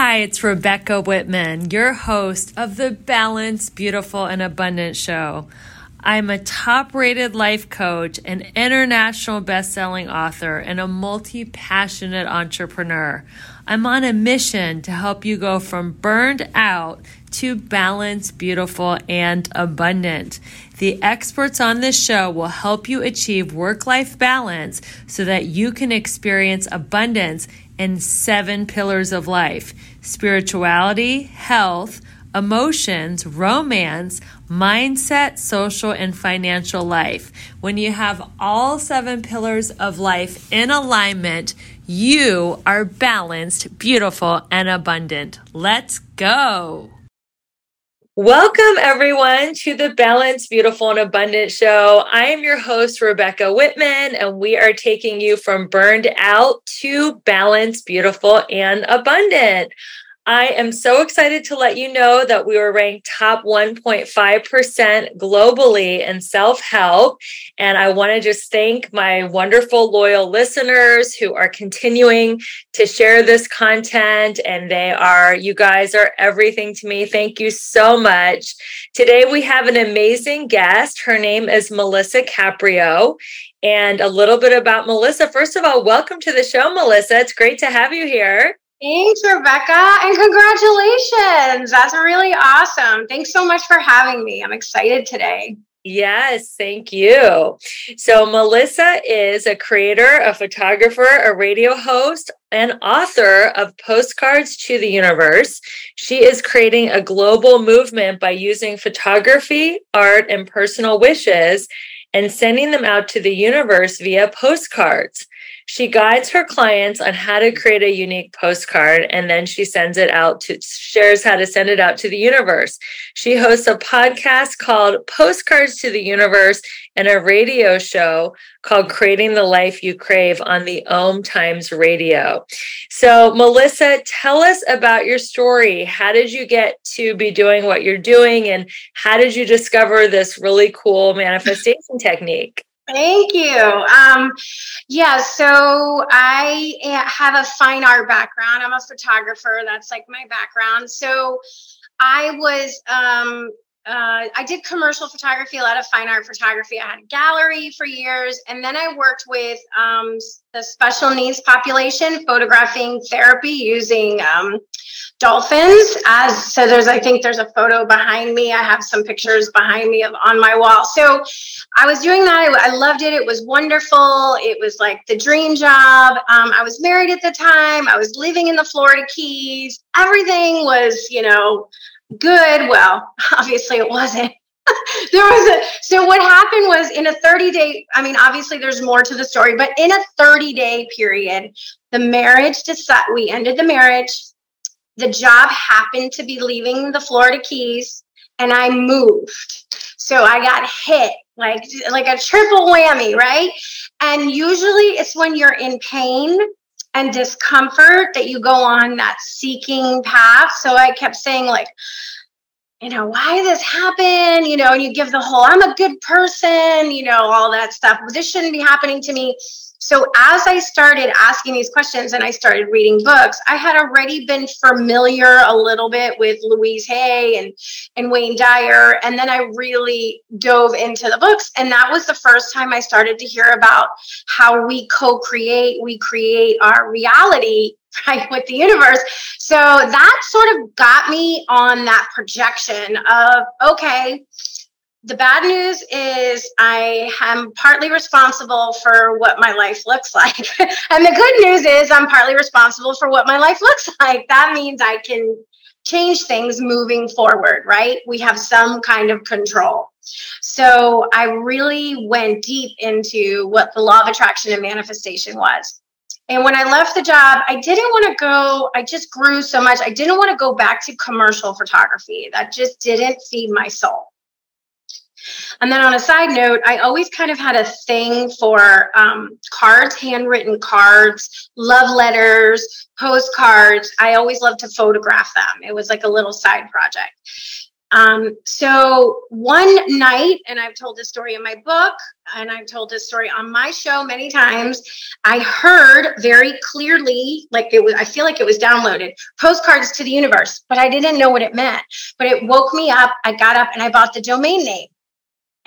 Hi, it's Rebecca Whitman, your host of the Balanced, Beautiful, and Abundant Show. I'm a top rated life coach, an international best selling author, and a multi passionate entrepreneur. I'm on a mission to help you go from burned out to balanced, beautiful, and abundant. The experts on this show will help you achieve work life balance so that you can experience abundance in seven pillars of life spirituality, health, emotions, romance, mindset, social, and financial life. When you have all seven pillars of life in alignment, you are balanced, beautiful, and abundant. Let's go. Welcome, everyone, to the Balanced, Beautiful, and Abundant Show. I am your host, Rebecca Whitman, and we are taking you from burned out to balanced, beautiful, and abundant. I am so excited to let you know that we were ranked top 1.5% globally in self help. And I want to just thank my wonderful, loyal listeners who are continuing to share this content. And they are, you guys are everything to me. Thank you so much. Today we have an amazing guest. Her name is Melisa Caprio. And a little bit about Melisa. First of all, welcome to the show, Melisa. It's great to have you here. Thanks, Rebecca, and congratulations. That's really awesome. Thanks so much for having me. I'm excited today. Yes, thank you. So, Melisa is a creator, a photographer, a radio host, and author of Postcards to the Universe. She is creating a global movement by using photography, art, and personal wishes and sending them out to the universe via postcards. She guides her clients on how to create a unique postcard and then she sends it out to shares how to send it out to the universe. She hosts a podcast called Postcards to the Universe and a radio show called Creating the Life You Crave on the OMTimes Radio. So, Melisa, tell us about your story. How did you get to be doing what you're doing and how did you discover this really cool manifestation technique? Thank you. Um, yeah, so I have a fine art background. I'm a photographer. That's like my background. So I was um, uh, I did commercial photography, a lot of fine art photography. I had a gallery for years, and then I worked with um, the special needs population, photographing therapy using um, dolphins. As so, there's I think there's a photo behind me. I have some pictures behind me of on my wall. So I was doing that. I, I loved it. It was wonderful. It was like the dream job. Um, I was married at the time. I was living in the Florida Keys. Everything was, you know good. Well, obviously it wasn't. there was a so what happened was in a 30 day i mean obviously there's more to the story but in a 30 day period the marriage decided we ended the marriage the job happened to be leaving the florida keys and i moved so i got hit like like a triple whammy right and usually it's when you're in pain and discomfort that you go on that seeking path. So I kept saying, like, you know, why this happen? You know, and you give the whole, I'm a good person, you know, all that stuff. This shouldn't be happening to me. So as I started asking these questions and I started reading books, I had already been familiar a little bit with Louise Hay and, and Wayne Dyer. And then I really dove into the books. And that was the first time I started to hear about how we co-create, we create our reality right with the universe so that sort of got me on that projection of okay the bad news is I am partly responsible for what my life looks like. and the good news is I'm partly responsible for what my life looks like. That means I can change things moving forward, right? We have some kind of control. So I really went deep into what the law of attraction and manifestation was. And when I left the job, I didn't want to go, I just grew so much. I didn't want to go back to commercial photography. That just didn't feed my soul. And then on a side note, I always kind of had a thing for um, cards, handwritten cards, love letters, postcards. I always loved to photograph them. It was like a little side project. Um, so one night, and I've told this story in my book, and I've told this story on my show many times. I heard very clearly, like it was, I feel like it was downloaded postcards to the universe, but I didn't know what it meant. But it woke me up. I got up and I bought the domain name,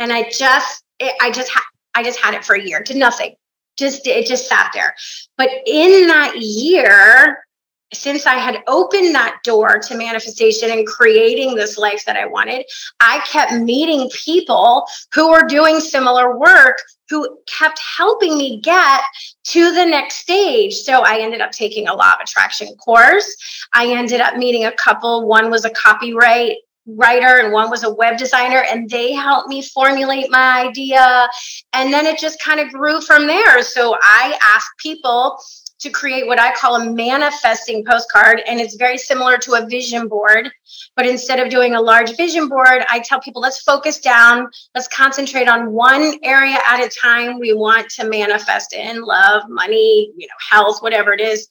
and I just, it, I just, ha- I just had it for a year, did nothing. Just it just sat there. But in that year, since I had opened that door to manifestation and creating this life that I wanted, I kept meeting people who were doing similar work who kept helping me get to the next stage. So I ended up taking a law of attraction course. I ended up meeting a couple. One was a copyright writer and one was a web designer and they helped me formulate my idea and then it just kind of grew from there so i asked people to create what I call a manifesting postcard. And it's very similar to a vision board. But instead of doing a large vision board, I tell people let's focus down, let's concentrate on one area at a time we want to manifest in love, money, you know, health, whatever it is.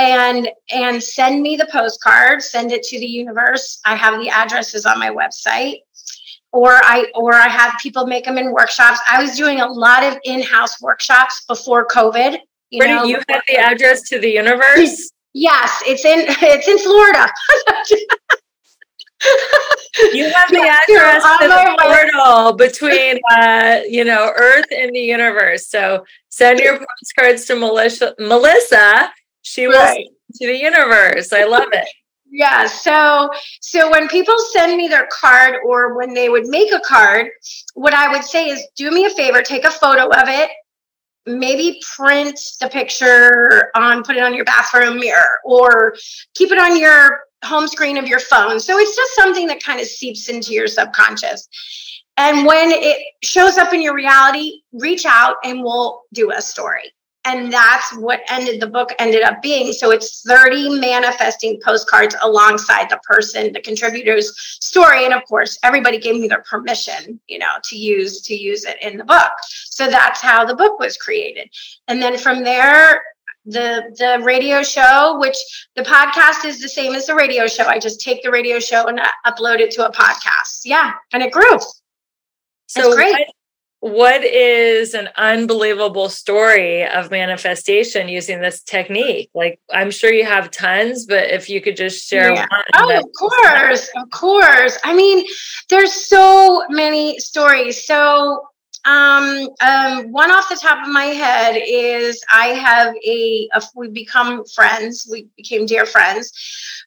And and send me the postcard, send it to the universe. I have the addresses on my website or I or I have people make them in workshops. I was doing a lot of in-house workshops before COVID you Where know, you have the address to the universe? Yes, it's in it's in Florida. you have the address to the portal between uh, you know Earth and the universe. So send your postcards to Melisa. Melisa, she right. to the universe. I love it. Yeah. So so when people send me their card or when they would make a card, what I would say is do me a favor, take a photo of it maybe print the picture on put it on your bathroom mirror or keep it on your home screen of your phone so it's just something that kind of seeps into your subconscious and when it shows up in your reality reach out and we'll do a story and that's what ended the book ended up being. So it's 30 manifesting postcards alongside the person the contributor's story. And of course everybody gave me their permission you know to use to use it in the book. So that's how the book was created. And then from there the the radio show which the podcast is the same as the radio show. I just take the radio show and upload it to a podcast. Yeah. And it grew. So it's great what is an unbelievable story of manifestation using this technique? Like, I'm sure you have tons, but if you could just share yeah. one. Oh, of course, of course. I mean, there's so many stories. So, um, um, one off the top of my head is I have a, a we become friends. We became dear friends.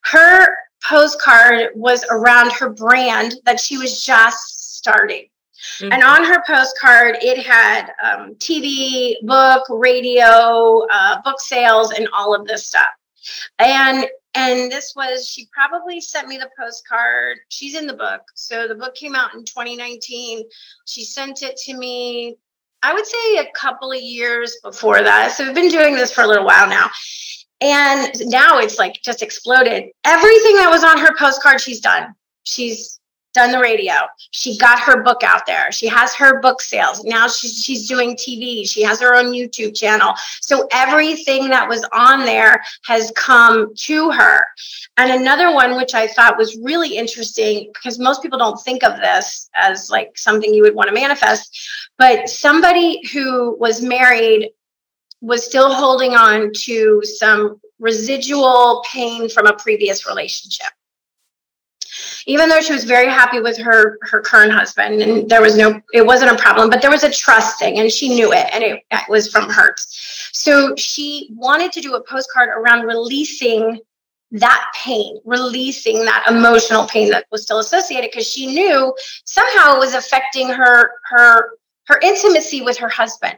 Her postcard was around her brand that she was just starting Mm-hmm. And on her postcard, it had um, TV, book, radio, uh, book sales, and all of this stuff. And and this was she probably sent me the postcard. She's in the book, so the book came out in 2019. She sent it to me. I would say a couple of years before that. So we've been doing this for a little while now. And now it's like just exploded. Everything that was on her postcard, she's done. She's done the radio. She got her book out there. She has her book sales. Now she's she's doing TV. She has her own YouTube channel. So everything that was on there has come to her. And another one which I thought was really interesting because most people don't think of this as like something you would want to manifest, but somebody who was married was still holding on to some residual pain from a previous relationship even though she was very happy with her her current husband and there was no it wasn't a problem but there was a trust thing and she knew it and it, it was from her so she wanted to do a postcard around releasing that pain, releasing that emotional pain that was still associated because she knew somehow it was affecting her her her intimacy with her husband.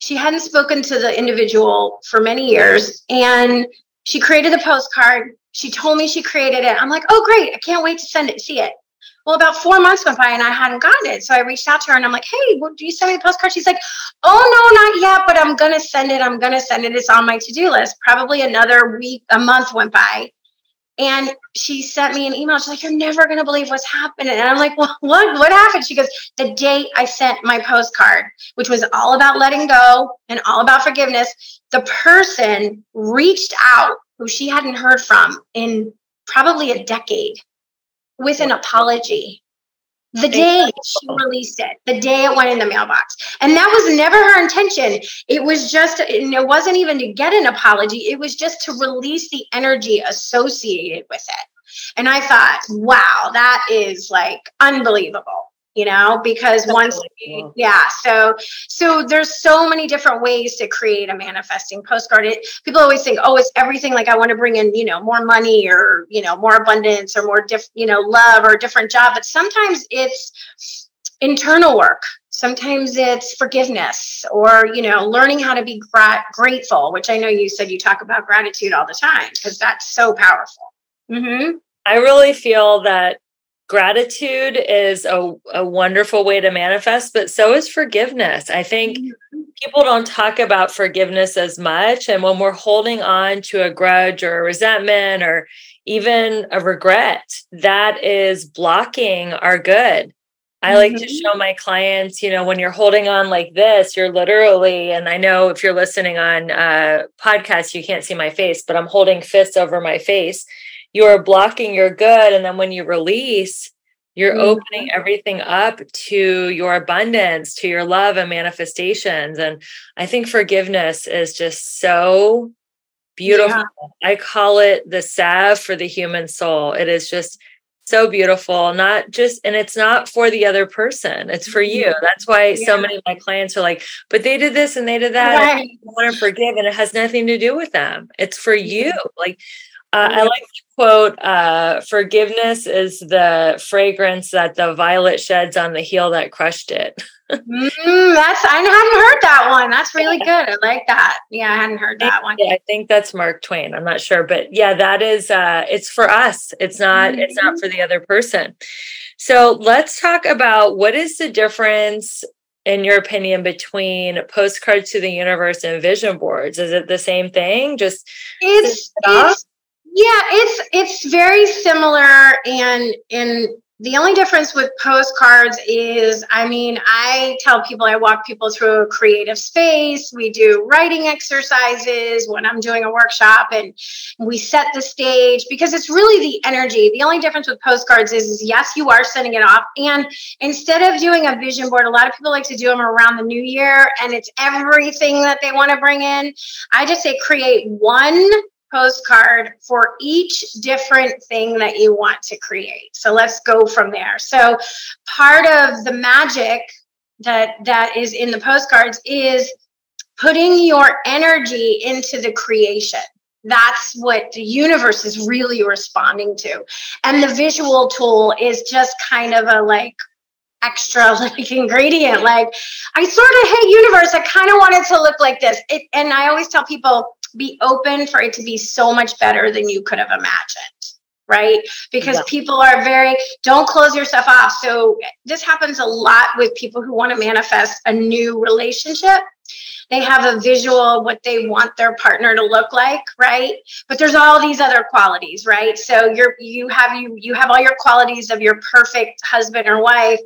She hadn't spoken to the individual for many years and she created the postcard she told me she created it. I'm like, oh, great. I can't wait to send it, see it. Well, about four months went by and I hadn't gotten it. So I reached out to her and I'm like, hey, well, do you send me a postcard? She's like, oh, no, not yet, but I'm going to send it. I'm going to send it. It's on my to do list. Probably another week, a month went by. And she sent me an email. She's like, You're never going to believe what's happening. And I'm like, well, What? What happened? She goes, The day I sent my postcard, which was all about letting go and all about forgiveness, the person reached out who she hadn't heard from in probably a decade. with an apology the day she released it, the day it went in the mailbox. And that was never her intention. It was just, and it wasn't even to get an apology, it was just to release the energy associated with it. And I thought, wow, that is like unbelievable you know because once yeah so so there's so many different ways to create a manifesting postcard. It, people always think oh it's everything like i want to bring in you know more money or you know more abundance or more diff you know love or a different job. But sometimes it's internal work. Sometimes it's forgiveness or you know learning how to be gra- grateful which i know you said you talk about gratitude all the time because that's so powerful. Mm-hmm. i really feel that gratitude is a, a wonderful way to manifest, but so is forgiveness. I think mm-hmm. people don't talk about forgiveness as much. And when we're holding on to a grudge or a resentment or even a regret, that is blocking our good. I like to mm-hmm. show my clients, you know, when you're holding on like this, you're literally, and I know if you're listening on uh podcasts, you can't see my face, but I'm holding fists over my face you're blocking your good and then when you release you're mm-hmm. opening everything up to your abundance to your love and manifestations and i think forgiveness is just so beautiful yeah. i call it the salve for the human soul it is just so beautiful not just and it's not for the other person it's for you mm-hmm. that's why yeah. so many of my clients are like but they did this and they did that right. i want to forgive and it has nothing to do with them it's for you like uh, I like the quote uh, Forgiveness is the fragrance that the violet sheds on the heel that crushed it. mm, that's, I hadn't heard that one. That's really good. I like that. Yeah, I hadn't heard that one. Yeah, I think that's Mark Twain. I'm not sure. But yeah, that is, uh, it's for us. It's not, mm-hmm. it's not for the other person. So let's talk about what is the difference in your opinion between postcards to the universe and vision boards is it the same thing just it's, it's yeah, it's it's very similar and and the only difference with postcards is i mean i tell people i walk people through a creative space we do writing exercises when i'm doing a workshop and we set the stage because it's really the energy. The only difference with postcards is, is yes you are sending it off and instead of doing a vision board a lot of people like to do them around the new year and it's everything that they want to bring in. I just say create one postcard for each different thing that you want to create. So let's go from there. So part of the magic that that is in the postcards is putting your energy into the creation. That's what the universe is really responding to. And the visual tool is just kind of a like extra like ingredient like i sort of hey universe i kind of want it to look like this it, and i always tell people be open for it to be so much better than you could have imagined right? Because yeah. people are very don't close yourself off. So this happens a lot with people who want to manifest a new relationship. They have a visual what they want their partner to look like right? But there's all these other qualities right? So you're you have you you have all your qualities of your perfect husband or wife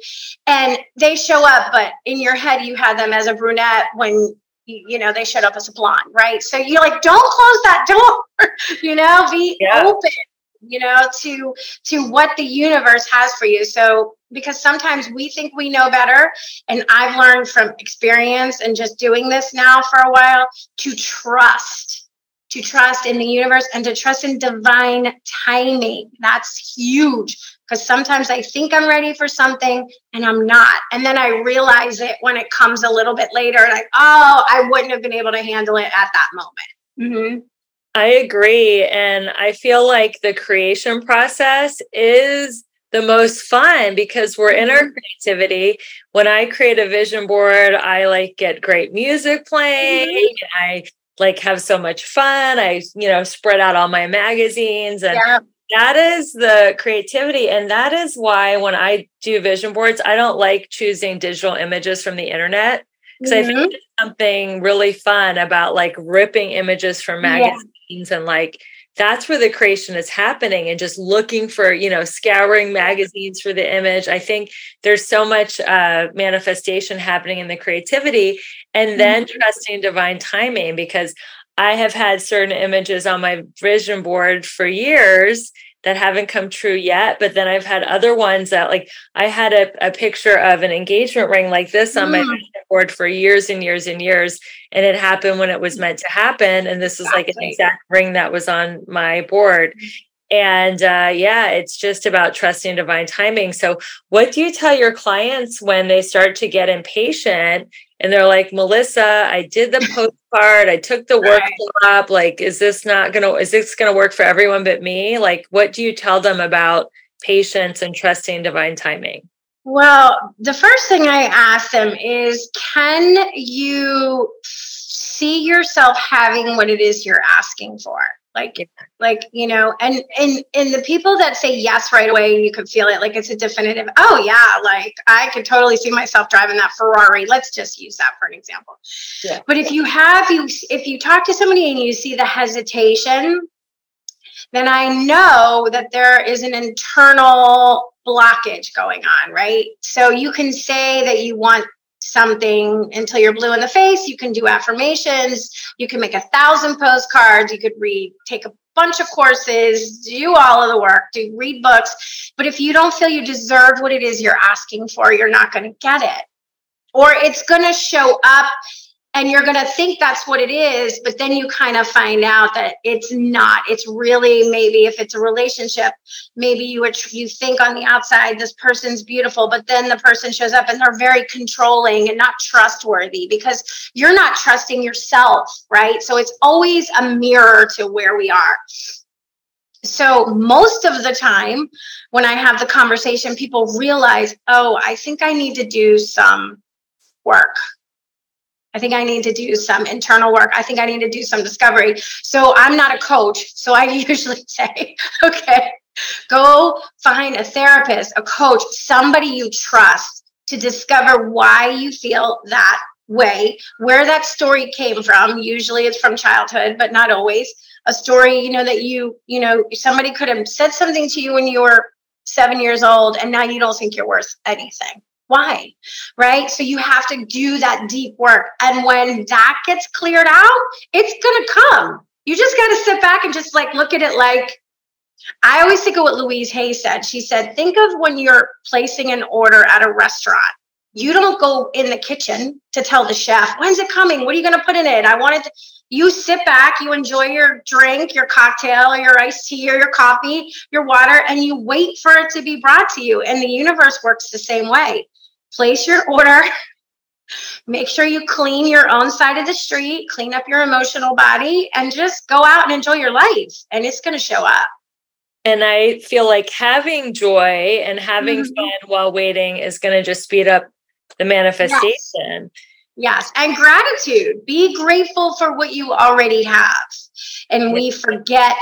and they show up but in your head you had them as a brunette when you know they showed up as a blonde right? So you're like don't close that door you know be yeah. open you know to to what the universe has for you. So because sometimes we think we know better and i've learned from experience and just doing this now for a while to trust to trust in the universe and to trust in divine timing. That's huge because sometimes I think I'm ready for something and I'm not. And then I realize it when it comes a little bit later, like, oh, I wouldn't have been able to handle it at that moment. Mm-hmm. I agree. And I feel like the creation process is the most fun because we're in our mm-hmm. creativity. When I create a vision board, I like get great music playing. Mm-hmm. I like have so much fun. I, you know, spread out all my magazines and yeah that is the creativity and that is why when i do vision boards i don't like choosing digital images from the internet because mm-hmm. i think mm-hmm. there's something really fun about like ripping images from magazines yeah. and like that's where the creation is happening and just looking for you know scouring magazines for the image i think there's so much uh, manifestation happening in the creativity and then mm-hmm. trusting divine timing because I have had certain images on my vision board for years that haven't come true yet. But then I've had other ones that, like, I had a, a picture of an engagement ring like this on mm. my board for years and years and years. And it happened when it was meant to happen. And this was exactly. like an exact ring that was on my board. And uh, yeah, it's just about trusting divine timing. So, what do you tell your clients when they start to get impatient and they're like, Melisa, I did the postcard, I took the workshop. Like, is this not gonna? Is this gonna work for everyone but me? Like, what do you tell them about patience and trusting divine timing? Well, the first thing I ask them is, can you see yourself having what it is you're asking for? Like like you know and and and the people that say yes right away you can feel it like it's a definitive oh yeah like i could totally see myself driving that ferrari let's just use that for an example. Yeah. but if you have you if you talk to somebody and you see the hesitation then i know that there is an internal blockage going on right? So you can say that you want something until you're blue in the face. You can do affirmations. You can make a thousand postcards. You could read, take a bunch of courses, do all of the work, do read books. But if you don't feel you deserve what it is you're asking for, you're not going to get it. Or it's going to show up and you're going to think that's what it is but then you kind of find out that it's not. It's really maybe if it's a relationship maybe you you think on the outside this person's beautiful but then the person shows up and they're very controlling and not trustworthy because you're not trusting yourself right? So it's always a mirror to where we are. So most of the time when i have the conversation people realize oh i think i need to do some work I think I need to do some internal work. I think I need to do some discovery. So I'm not a coach. So I usually say, okay, go find a therapist, a coach, somebody you trust to discover why you feel that way, where that story came from. Usually it's from childhood, but not always. A story, you know, that you, you know, somebody could have said something to you when you were seven years old and now you don't think you're worth anything why? Right? So you have to do that deep work. And when that gets cleared out, it's going to come. You just got to sit back and just like look at it like I always think of what Louise Hay said. She said, think of when you're placing an order at a restaurant. You don't go in the kitchen to tell the chef, when's it coming? What are you going to put in it? I wanted to. You sit back, you enjoy your drink, your cocktail, or your iced tea, or your coffee, your water, and you wait for it to be brought to you. And the universe works the same way place your order. Make sure you clean your own side of the street, clean up your emotional body, and just go out and enjoy your life. And it's going to show up. And I feel like having joy and having mm-hmm. fun while waiting is going to just speed up the manifestation. Yes. yes. And gratitude. Be grateful for what you already have. And we forget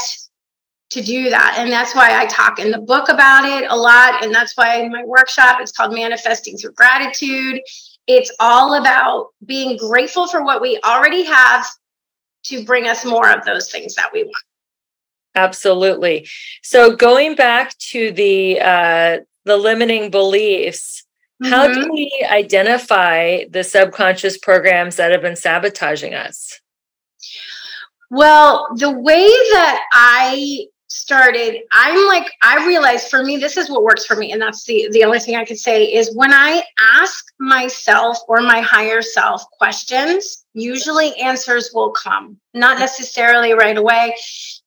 to do that. And that's why I talk in the book about it a lot. And that's why in my workshop, it's called Manifesting Through Gratitude. It's all about being grateful for what we already have to bring us more of those things that we want. Absolutely. So going back to the uh, the limiting beliefs, mm-hmm. how do we identify the subconscious programs that have been sabotaging us? Well, the way that I started i'm like i realized for me this is what works for me and that's the the only thing i could say is when i ask myself or my higher self questions usually answers will come. Not necessarily right away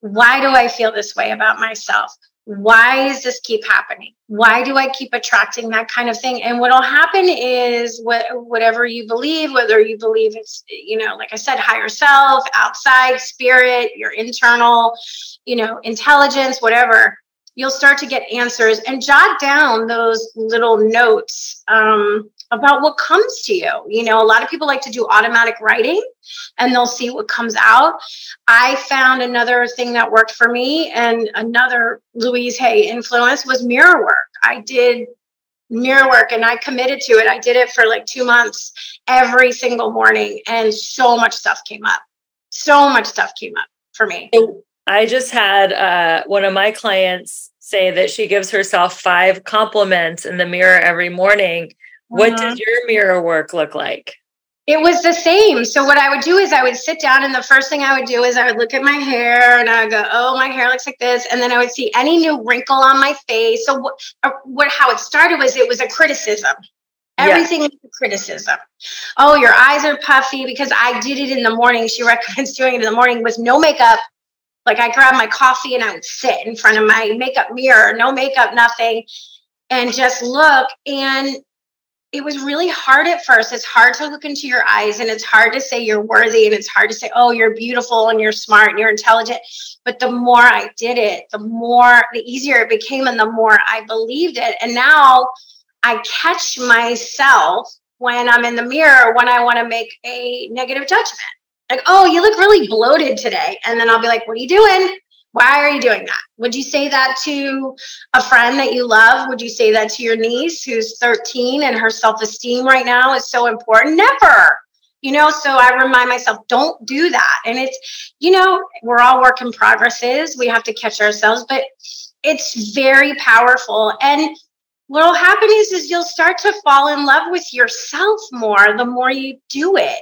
why do i feel this way about myself why does this keep happening? Why do I keep attracting that kind of thing? And what'll happen is what, whatever you believe, whether you believe it's, you know, like I said, higher self, outside spirit, your internal, you know, intelligence, whatever, you'll start to get answers and jot down those little notes um, about what comes to you. You know, a lot of people like to do automatic writing and they'll see what comes out. I found another thing that worked for me and another Louise Hay influence was mirror work. I did mirror work and I committed to it. I did it for like two months every single morning and so much stuff came up. So much stuff came up for me. I just had uh, one of my clients say that she gives herself five compliments in the mirror every morning what uh-huh. does your mirror work look like? it was the same. So what I would do is I would sit down and the first thing I would do is I would look at my hair and I would go, "Oh, my hair looks like this." And then I would see any new wrinkle on my face. So what, uh, what how it started was it was a criticism. Everything is a criticism. Oh, your eyes are puffy because I did it in the morning. She recommends doing it in the morning with no makeup. Like I grab my coffee and I would sit in front of my makeup mirror, no makeup, nothing, and just look. And it was really hard at first. It's hard to look into your eyes and it's hard to say you're worthy and it's hard to say, oh, you're beautiful and you're smart and you're intelligent. But the more I did it, the more, the easier it became and the more I believed it. And now I catch myself when I'm in the mirror when I want to make a negative judgment. Like, oh, you look really bloated today. And then I'll be like, what are you doing? Why are you doing that? Would you say that to a friend that you love? Would you say that to your niece who's 13 and her self esteem right now is so important? Never. You know, so I remind myself, don't do that. And it's, you know, we're all work in progresses. We have to catch ourselves, but it's very powerful. And what'll happen is, is you'll start to fall in love with yourself more the more you do it.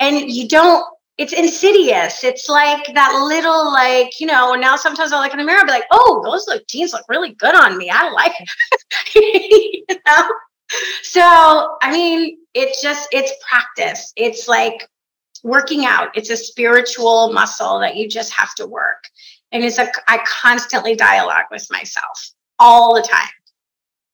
And you don't it's insidious. It's like that little, like, you know, now sometimes I'll look in the mirror and be like, oh, those look jeans look really good on me. I like it. you know? So, I mean, it's just, it's practice. It's like working out. It's a spiritual muscle that you just have to work. And it's a, I constantly dialogue with myself all the time.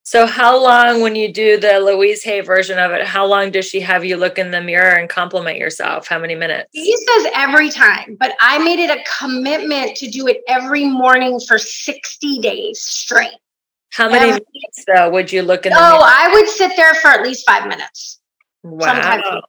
So, how long, when you do the Louise Hay version of it, how long does she have you look in the mirror and compliment yourself? How many minutes? She says every time, but I made it a commitment to do it every morning for 60 days straight. How many every minutes, though, would you look in the oh, mirror? I would sit there for at least five minutes. Wow.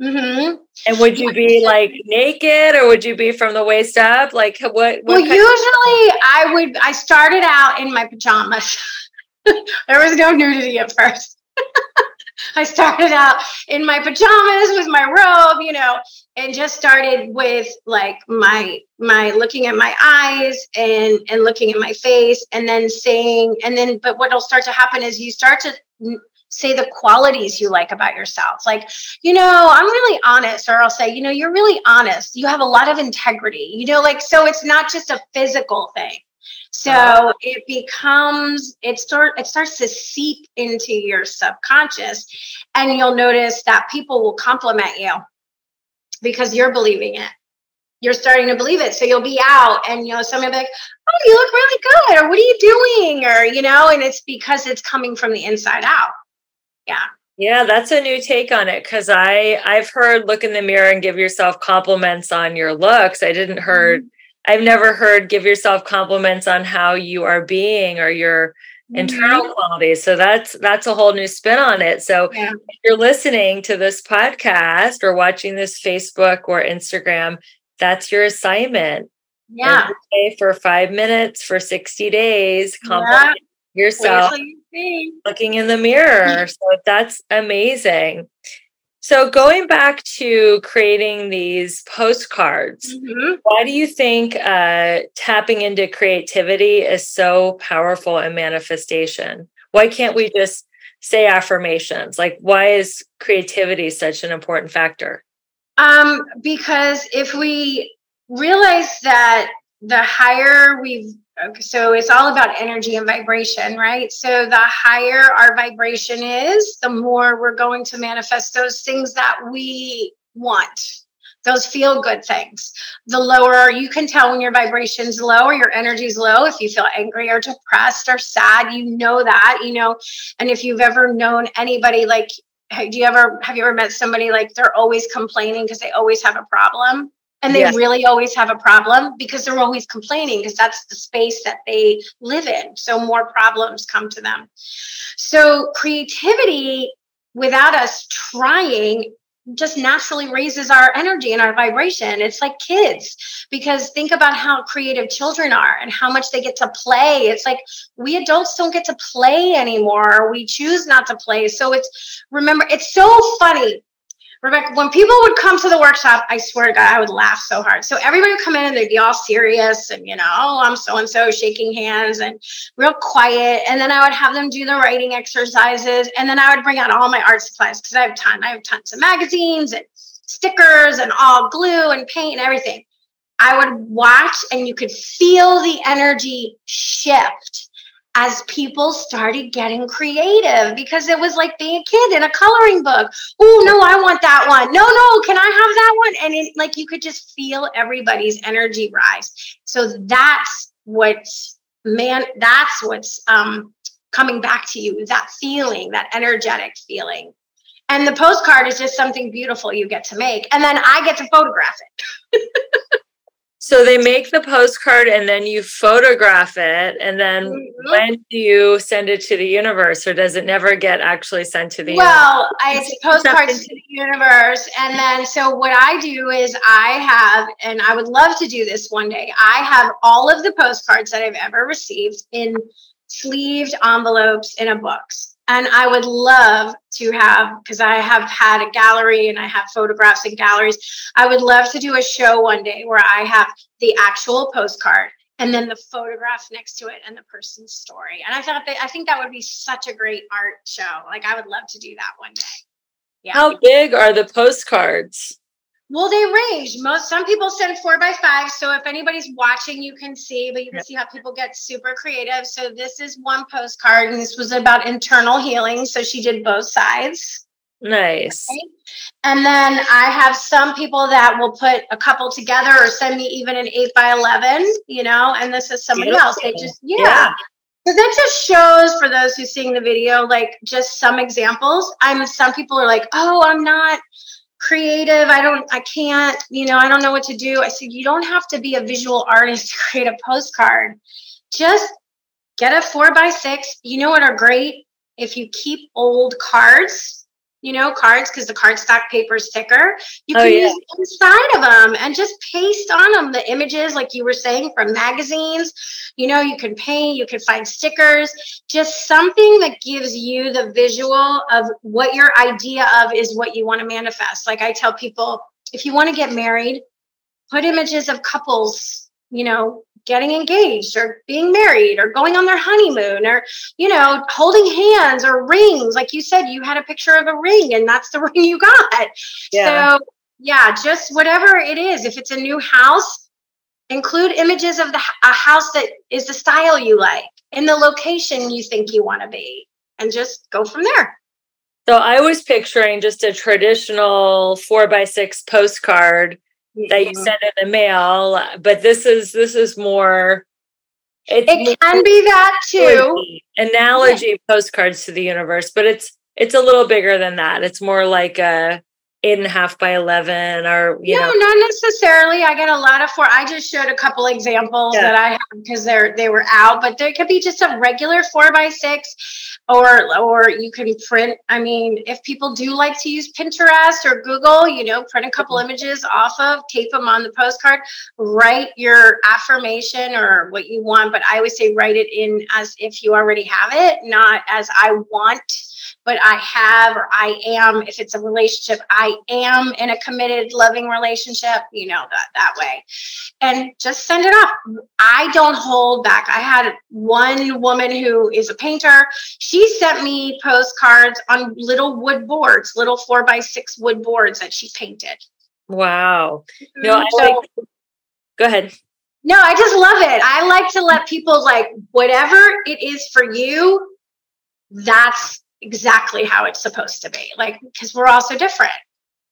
Mm-hmm. And would you be like naked or would you be from the waist up? Like what? what well, usually of- I would, I started out in my pajamas. there was no nudity at first. I started out in my pajamas with my robe, you know, and just started with like my my looking at my eyes and and looking at my face and then saying and then but what'll start to happen is you start to say the qualities you like about yourself. Like, you know, I'm really honest, or I'll say, you know, you're really honest. You have a lot of integrity, you know, like, so it's not just a physical thing. So it becomes it start it starts to seep into your subconscious, and you'll notice that people will compliment you because you're believing it. You're starting to believe it. So you'll be out and you know somebody will be like, Oh, you look really good, or what are you doing? Or, you know, and it's because it's coming from the inside out. Yeah. Yeah, that's a new take on it because I I've heard look in the mirror and give yourself compliments on your looks. I didn't heard mm-hmm. I've never heard give yourself compliments on how you are being or your mm-hmm. internal qualities. So that's that's a whole new spin on it. So yeah. if you're listening to this podcast or watching this Facebook or Instagram, that's your assignment. Yeah. For five minutes for 60 days, compliment yeah. yourself looking in the mirror. so that's amazing. So, going back to creating these postcards, mm-hmm. why do you think uh, tapping into creativity is so powerful in manifestation? Why can't we just say affirmations? Like, why is creativity such an important factor? Um, because if we realize that the higher we've so it's all about energy and vibration, right? So the higher our vibration is, the more we're going to manifest those things that we want. Those feel good things. The lower you can tell when your vibration's low or your energy's low. If you feel angry or depressed or sad, you know that, you know. And if you've ever known anybody like, do you ever have you ever met somebody like they're always complaining because they always have a problem? And they yes. really always have a problem because they're always complaining because that's the space that they live in so more problems come to them so creativity without us trying just naturally raises our energy and our vibration. It's like kids because think about how creative children are and how much they get to play. It's like we adults don't get to play anymore. We choose not to play. So it's remember, it's so funny Rebecca, when people would come to the workshop, I swear to God, I would laugh so hard. So everybody would come in and they'd be all serious and, you know, oh, I'm so and so, shaking hands and real quiet. And then I would have them do the writing exercises. And then I would bring out all my art supplies because I have ton. I have tons of magazines and stickers and all glue and paint and everything. I would watch and you could feel the energy shift as people started getting creative because it was like being a kid in a coloring book. Oh, no, I want that one. No, no, can I have that one? And it, like you could just feel everybody's energy rise. So that's what's man, that's what's um, coming back to you that feeling, that energetic feeling. And the postcard is just something beautiful you get to make. And then I get to photograph it. So they make the postcard and then you photograph it. And then mm-hmm. when do you send it to the universe or does it never get actually sent to the well, universe? Well, it's postcards to the universe. And then so what I do is I have, and I would love to do this one day, I have all of the postcards that I've ever received in sleeved envelopes in a box. And I would love to have, because I have had a gallery and I have photographs in galleries. I would love to do a show one day where I have the actual postcard and then the photograph next to it and the person's story. And I thought that I think that would be such a great art show. Like I would love to do that one day. Yeah. How big are the postcards? Well, they range. Most some people send four by five. So if anybody's watching, you can see, but you can see how people get super creative. So this is one postcard, and this was about internal healing. So she did both sides. Nice. And then I have some people that will put a couple together or send me even an eight by eleven, you know, and this is somebody Beautiful. else. They just yeah. yeah. So that just shows for those who seeing the video, like just some examples. I'm some people are like, oh, I'm not creative. I don't, I can't, you know, I don't know what to do. I said, you don't have to be a visual artist to create a postcard. Just get a four by six. You know what are great? If you keep old cards you know, cards because the cardstock paper is thicker. You oh, can yeah. use inside of them and just paste on them the images, like you were saying, from magazines. You know, you can paint, you can find stickers, just something that gives you the visual of what your idea of is what you want to manifest. Like I tell people, if you want to get married, put images of couples, you know, getting engaged or being married or going on their honeymoon or you know holding hands or rings. Like you said you had a picture of a ring and that's the ring you got. Yeah. so yeah just whatever it is if it's a new house include images of the a house that is the style you like in the location you think you want to be and just go from there. So i was picturing just a traditional four by six postcard that you send in the mail but this is this is more it can be that too analogy postcards to the universe but it's it's a little bigger than that it's more like a eight and a half by 11 or you no know. not necessarily i get a lot of four i just showed a couple examples yeah. that i have because they're they were out but there could be just a regular four by six or or you can print i mean if people do like to use pinterest or google you know print a couple mm-hmm. images off of tape them on the postcard write your affirmation or what you want but i always say write it in as if you already have it not as i want but I have or I am, if it's a relationship, I am in a committed, loving relationship, you know, that, that way. And just send it off. I don't hold back. I had one woman who is a painter. She sent me postcards on little wood boards, little four by six wood boards that she painted. Wow. Mm-hmm. No, I so, like, go ahead. No, I just love it. I like to let people like whatever it is for you, that's exactly how it's supposed to be. Like, because we're all so different.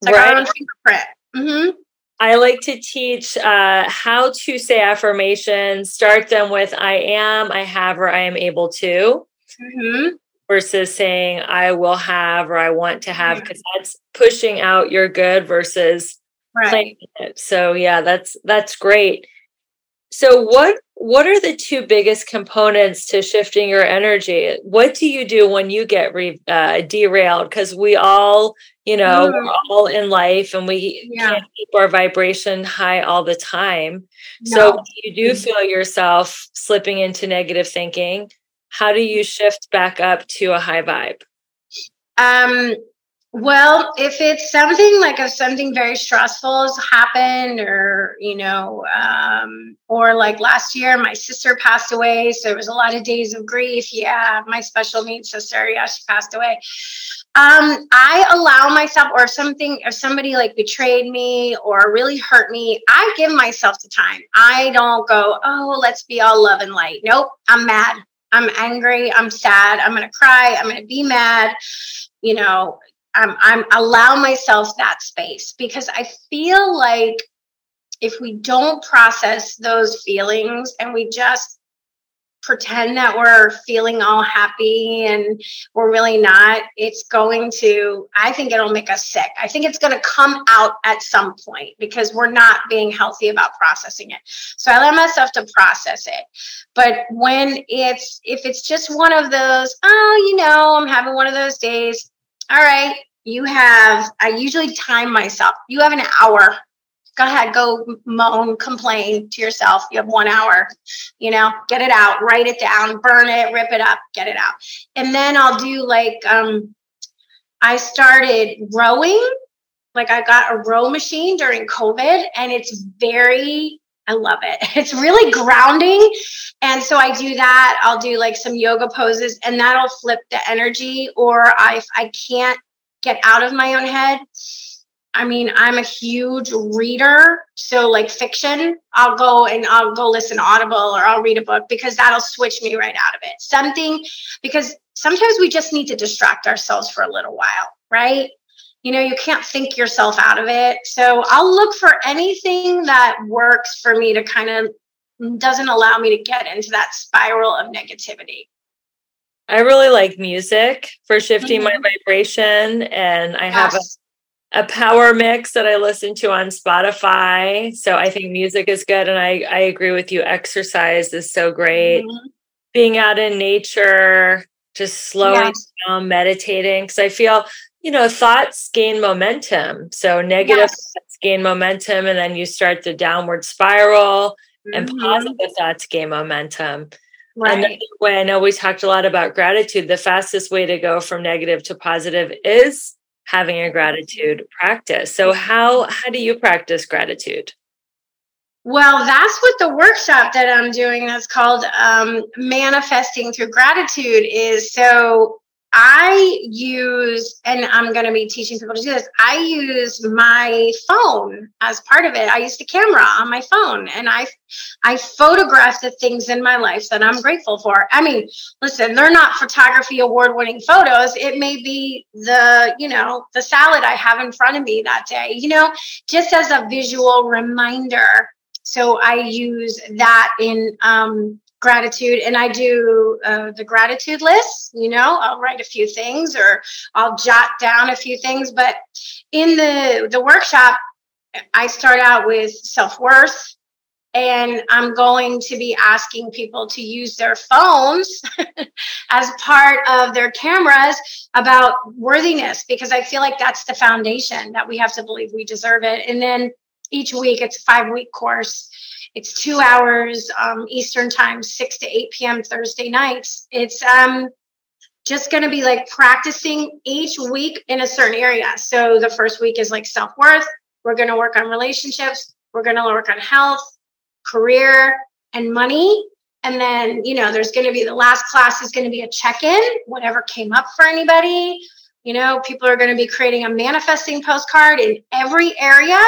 It's like right. our own fingerprint. Mm-hmm. I like to teach uh, how to say affirmations. Start them with I am, I have, or I am able to, mm-hmm. versus saying I will have or I want to have, because mm-hmm. that's pushing out your good versus right. claiming it. So yeah, that's that's great. So what what are the two biggest components to shifting your energy? What do you do when you get re, uh, derailed? Because we all, you know, mm. we're all in life and we yeah. can't keep our vibration high all the time. No. So you do mm-hmm. feel yourself slipping into negative thinking. How do you shift back up to a high vibe? Um, Well, if it's something like if something very stressful has happened, or you know, um, or like last year, my sister passed away, so there was a lot of days of grief. Yeah, my special needs sister, yeah, she passed away. Um, I allow myself, or something, if somebody like betrayed me or really hurt me, I give myself the time. I don't go, oh, let's be all love and light. Nope, I'm mad. I'm angry. I'm sad. I'm going to cry. I'm going to be mad. You know, I'm, I'm allow myself that space because I feel like if we don't process those feelings and we just pretend that we're feeling all happy and we're really not, it's going to, I think it'll make us sick. I think it's going to come out at some point because we're not being healthy about processing it. So I allow myself to process it. But when it's, if it's just one of those, oh, you know, I'm having one of those days, all right, you have, I usually time myself. You have an hour. Go ahead, go moan, complain to yourself. You have one hour, you know, get it out, write it down, burn it, rip it up, get it out. And then I'll do like, um, I started rowing. Like I got a row machine during COVID and it's very I love it. It's really grounding. And so I do that. I'll do like some yoga poses and that'll flip the energy. Or I, if I can't get out of my own head. I mean, I'm a huge reader. So, like fiction, I'll go and I'll go listen Audible or I'll read a book because that'll switch me right out of it. Something, because sometimes we just need to distract ourselves for a little while, right? You know, you can't think yourself out of it. So, I'll look for anything that works for me to kind of doesn't allow me to get into that spiral of negativity. I really like music for shifting mm-hmm. my vibration, and I have a, a power mix that I listen to on Spotify. So I think music is good, and I I agree with you. Exercise is so great. Mm-hmm. Being out in nature, just slowing yes. down, meditating, because I feel you know thoughts gain momentum. So negative yes. thoughts gain momentum, and then you start the downward spiral, mm-hmm. and positive thoughts gain momentum. Right. And way I know we talked a lot about gratitude. The fastest way to go from negative to positive is having a gratitude practice. So how how do you practice gratitude? Well, that's what the workshop that I'm doing that's called um, Manifesting Through Gratitude is. So I use, and I'm going to be teaching people to do this. I use my phone as part of it. I use the camera on my phone, and I, I photograph the things in my life that I'm grateful for. I mean, listen, they're not photography award-winning photos. It may be the, you know, the salad I have in front of me that day. You know, just as a visual reminder. So I use that in um, gratitude and i do uh, the gratitude list you know? I'll write a few things or i'll jot down a few things but in the the workshop i start out with self-worth and i'm going to be asking people to use their phones as part of their cameras about worthiness because i feel like that's the foundation that we have to believe we deserve it. And then each week it's a five week course it's two hours um, Eastern time, 6 to 8 p.m. Thursday nights. It's um, just going to be like practicing each week in a certain area. So the first week is like self worth. We're going to work on relationships. We're going to work on health, career, and money. And then, you know, there's going to be the last class is going to be a check in, whatever came up for anybody. You know, people are going to be creating a manifesting postcard in every area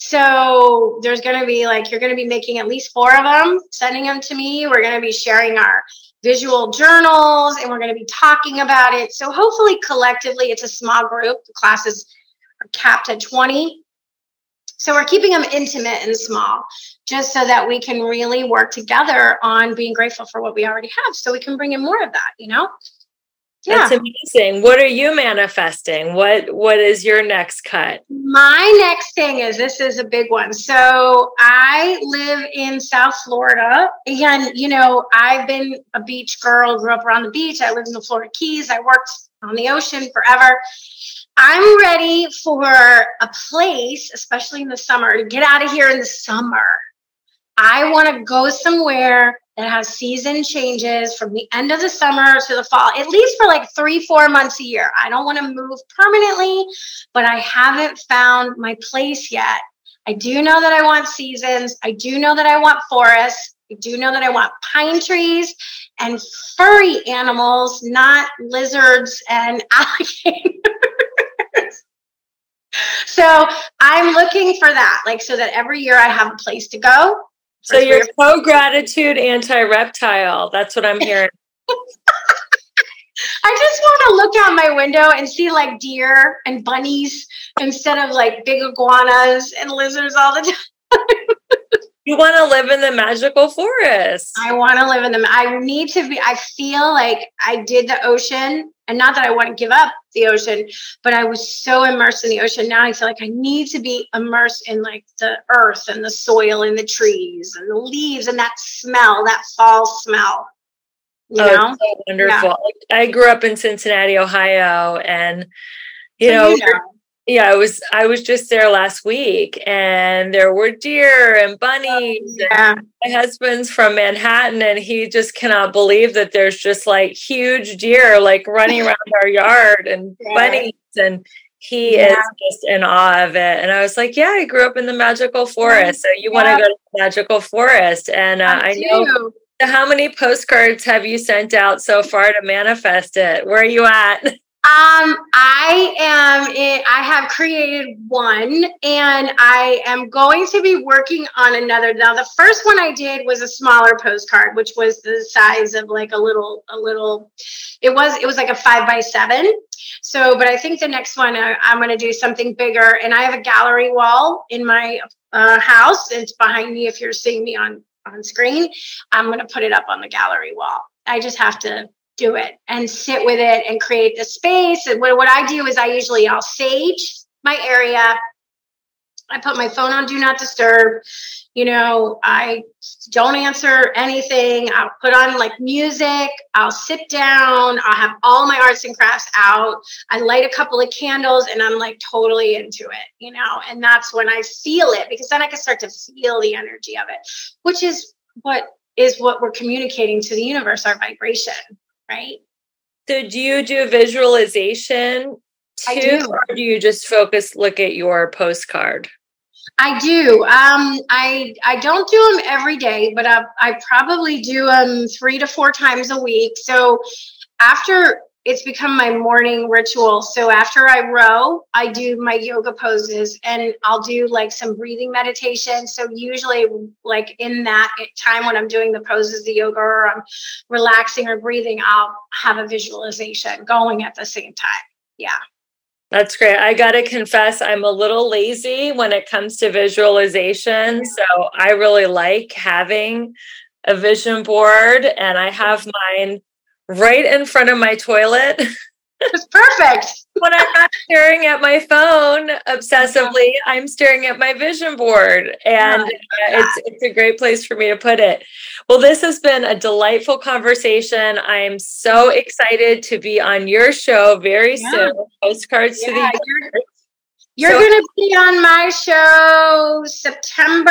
so there's going to be like, you're going to be making at least four of them, sending them to me. We're going to be sharing our visual journals and we're going to be talking about it. So hopefully, collectively, it's a small group. The classes are capped at 20. So we're keeping them intimate and small just so that we can really work together on being grateful for what we already have so we can bring in more of that, you know? Yeah. That's amazing. What are you manifesting? What what is your next cut? My next thing is this is a big one. So I live in South Florida and you know, I've been a beach girl, grew up around the beach. I lived in the Florida Keys. I worked on the ocean forever. I'm ready for a place, especially in the summer, to get out of here in the summer I want to go somewhere that has season changes from the end of the summer to the fall, at least for like three, four months a year. I don't want to move permanently, but I haven't found my place yet. I do know that I want seasons. I do know that I want forests. I do know that I want pine trees and furry animals, not lizards and alligators. so I'm looking for that, like so that every year I have a place to go. So you're pro gratitude, anti reptile. That's what I'm hearing. I just want to look out my window and see like deer and bunnies instead of like big iguanas and lizards all the time. You want to live in the magical forest. I want to live in them. I need to be, I feel like I did the ocean and not that I want to give up the ocean, but I was so immersed in the ocean. Now I feel like I need to be immersed in like the earth and the soil and the trees and the leaves and that smell, that fall smell. You oh, know? So wonderful. Yeah. I grew up in Cincinnati, Ohio, and you, so know, you know, yeah, I was I was just there last week, and there were deer and bunnies. Oh, yeah. And my husband's from Manhattan, and he just cannot believe that there's just like huge deer like running around our yard and yeah. bunnies and he yeah. is just in awe of it. And I was like, yeah, I grew up in the magical forest. So you want to go to the magical forest. And uh, I, I know how many postcards have you sent out so far to manifest it? Where are you at? Um, I am. In, I have created one, and I am going to be working on another. Now, the first one I did was a smaller postcard, which was the size of like a little, a little. It was. It was like a five by seven. So, but I think the next one I, am going to do something bigger, and I have a gallery wall in my uh, house. It's behind me. If you're seeing me on on screen, I'm going to put it up on the gallery wall. I just have to do it and sit with it and create the space. And what, what I do is I usually I'll sage my area. I put my phone on do not disturb. You know, I don't answer anything. I'll put on like music. I'll sit down. I'll have all my arts and crafts out. I light a couple of candles and I'm like totally into it, you know, and that's when I feel it because then I can start to feel the energy of it, which is what is what we're communicating to the universe, our vibration right? So do you do visualization too, do. or do you just focus look at your postcard? I do. Um, I I don't do them every day, but I, I probably do them three to four times a week. So after it's become my morning ritual. So after I row, I do my yoga poses and I'll do like some breathing meditation. So usually like in that time when I'm doing the poses, the yoga or I'm relaxing or breathing, I'll have a visualization going at the same time. Yeah. That's great. I got to confess, I'm a little lazy when it comes to visualization. So I really like having a vision board and I have mine right in front of my toilet. It's perfect. when I'm not staring at my phone obsessively, I'm staring at my vision board, and it's it's a great place for me to put it. Well, this has been a delightful conversation. I am so mm-hmm. excited to be on your show very yeah. soon. Postcards yeah, to the you're, you're so, going to be on my show September.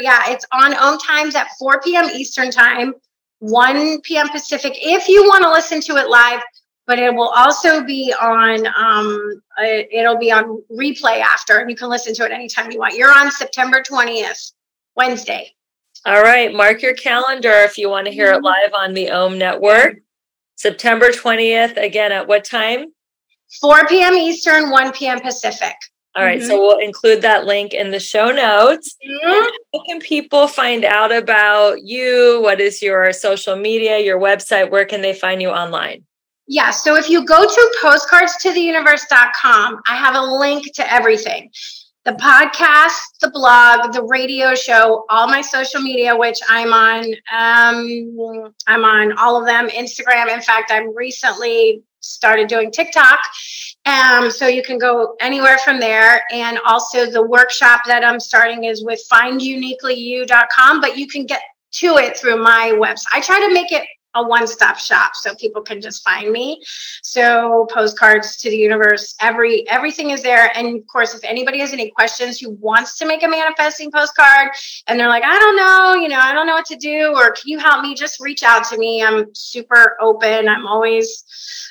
Yeah, it's on OMTimes at 4 p.m. Eastern time. 1 p.m. Pacific if you want to listen to it live, but it will also be on um, uh, it'll be on replay after and you can listen to it anytime you want. You're on September 20th, Wednesday. All right, mark your calendar if you want to hear mm-hmm. it live on the OM network. September 20th again at what time? 4 p.m. Eastern, 1 p.m. Pacific. All right, mm-hmm. so we'll include that link in the show notes. Mm-hmm. How can people find out about you? What is your social media, your website? Where can they find you online? Yeah, so if you go to postcardstotheuniverse.com, I have a link to everything the podcast, the blog, the radio show, all my social media, which I'm on. Um, I'm on all of them. Instagram. In fact, I'm recently started doing TikTok. Um, so you can go anywhere from there. And also the workshop that I'm starting is with finduniquelyu.com, but you can get to it through my website. I try to make it a one-stop shop so people can just find me. So postcards to the universe every everything is there. And of course if anybody has any questions who wants to make a manifesting postcard and they're like i don't know you know i don't know what to do or can you help me? Just reach out to me. I'm super open. I'm always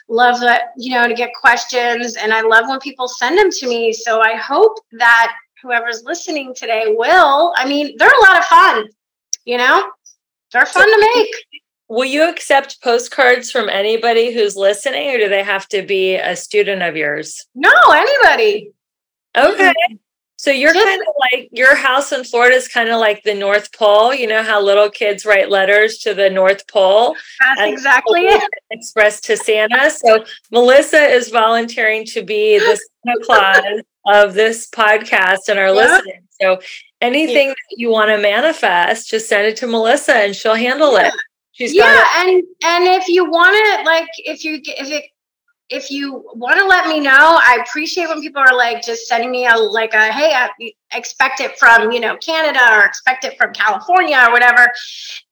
love that you know to get questions and i love when people send them to me. So i hope that whoever's listening today will i mean they're a lot of fun you know? They're fun to make Will you accept postcards from anybody who's listening, or do they have to be a student of yours? No, anybody. Okay. So you're kind of like your house in Florida is kind of like the North Pole. You know how little kids write letters to the North Pole. That's exactly it. Expressed to Santa. So Melisa is volunteering to be the Santa Claus of this podcast and our listening. So anything yeah. that you want to manifest, just send it to Melisa and she'll handle yeah. it. She's yeah, and and if you want to, like, if you if it if you want to let me know, I appreciate when people are like just sending me a like a hey, I expect it from you know Canada or expect it from California or whatever.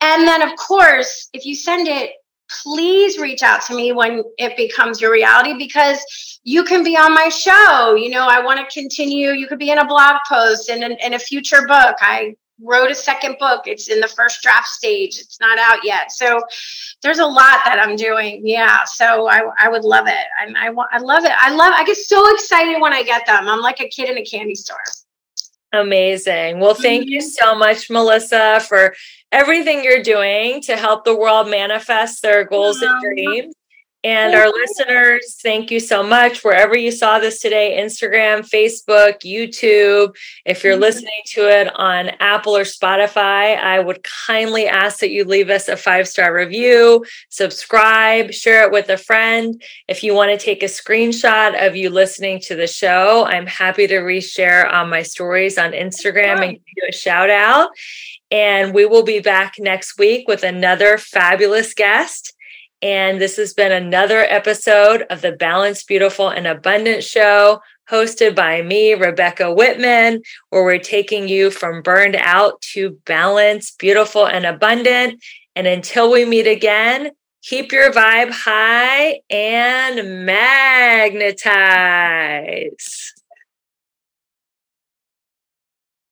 And then of course, if you send it, please reach out to me when it becomes your reality because you can be on my show. You know, I want to continue. You could be in a blog post and in, in a future book. I wrote a second book. It's in the first draft stage. It's not out yet. So there's a lot that I'm doing. Yeah. So I, I would love it. And I, I love it. I love, I get so excited when I get them. I'm like a kid in a candy store. Amazing. Well, thank mm-hmm. you so much, Melisa, for everything you're doing to help the world manifest their goals and dreams. And our listeners, thank you so much. Wherever you saw this today Instagram, Facebook, YouTube. If you're mm-hmm. listening to it on Apple or Spotify, I would kindly ask that you leave us a five star review, subscribe, share it with a friend. If you want to take a screenshot of you listening to the show, I'm happy to reshare on my stories on Instagram and give you a shout out. And we will be back next week with another fabulous guest. And this has been another episode of the Balanced, Beautiful, and Abundant Show, hosted by me, Rebecca Whitman, where we're taking you from burned out to balanced, beautiful, and abundant. And until we meet again, keep your vibe high and magnetize.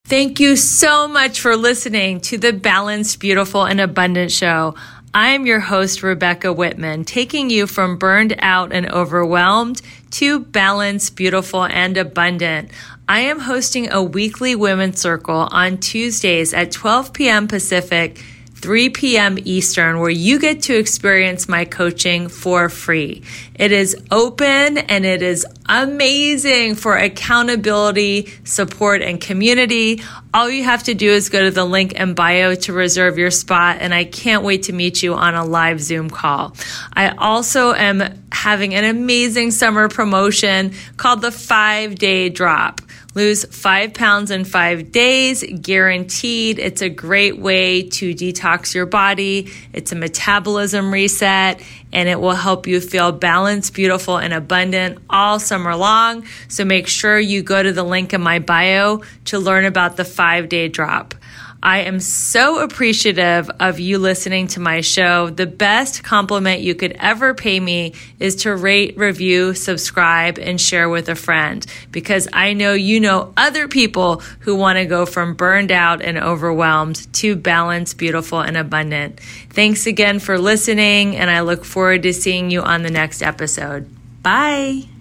Thank you so much for listening to the Balanced, Beautiful, and Abundant Show. I'm your host, Rebecca Whitman, taking you from burned out and overwhelmed to balanced, beautiful, and abundant. I am hosting a weekly women's circle on Tuesdays at 12 p.m. Pacific 3 p.m. Eastern, where you get to experience my coaching for free. It is open and it is amazing for accountability, support, and community. All you have to do is go to the link in bio to reserve your spot, and I can't wait to meet you on a live Zoom call. I also am having an amazing summer promotion called the five day drop. Lose five pounds in five days, guaranteed. It's a great way to detox your body. It's a metabolism reset and it will help you feel balanced, beautiful, and abundant all summer long. So make sure you go to the link in my bio to learn about the five day drop. I am so appreciative of you listening to my show. The best compliment you could ever pay me is to rate, review, subscribe, and share with a friend because I know you know other people who want to go from burned out and overwhelmed to balanced, beautiful, and abundant. Thanks again for listening, and I look forward to seeing you on the next episode. Bye.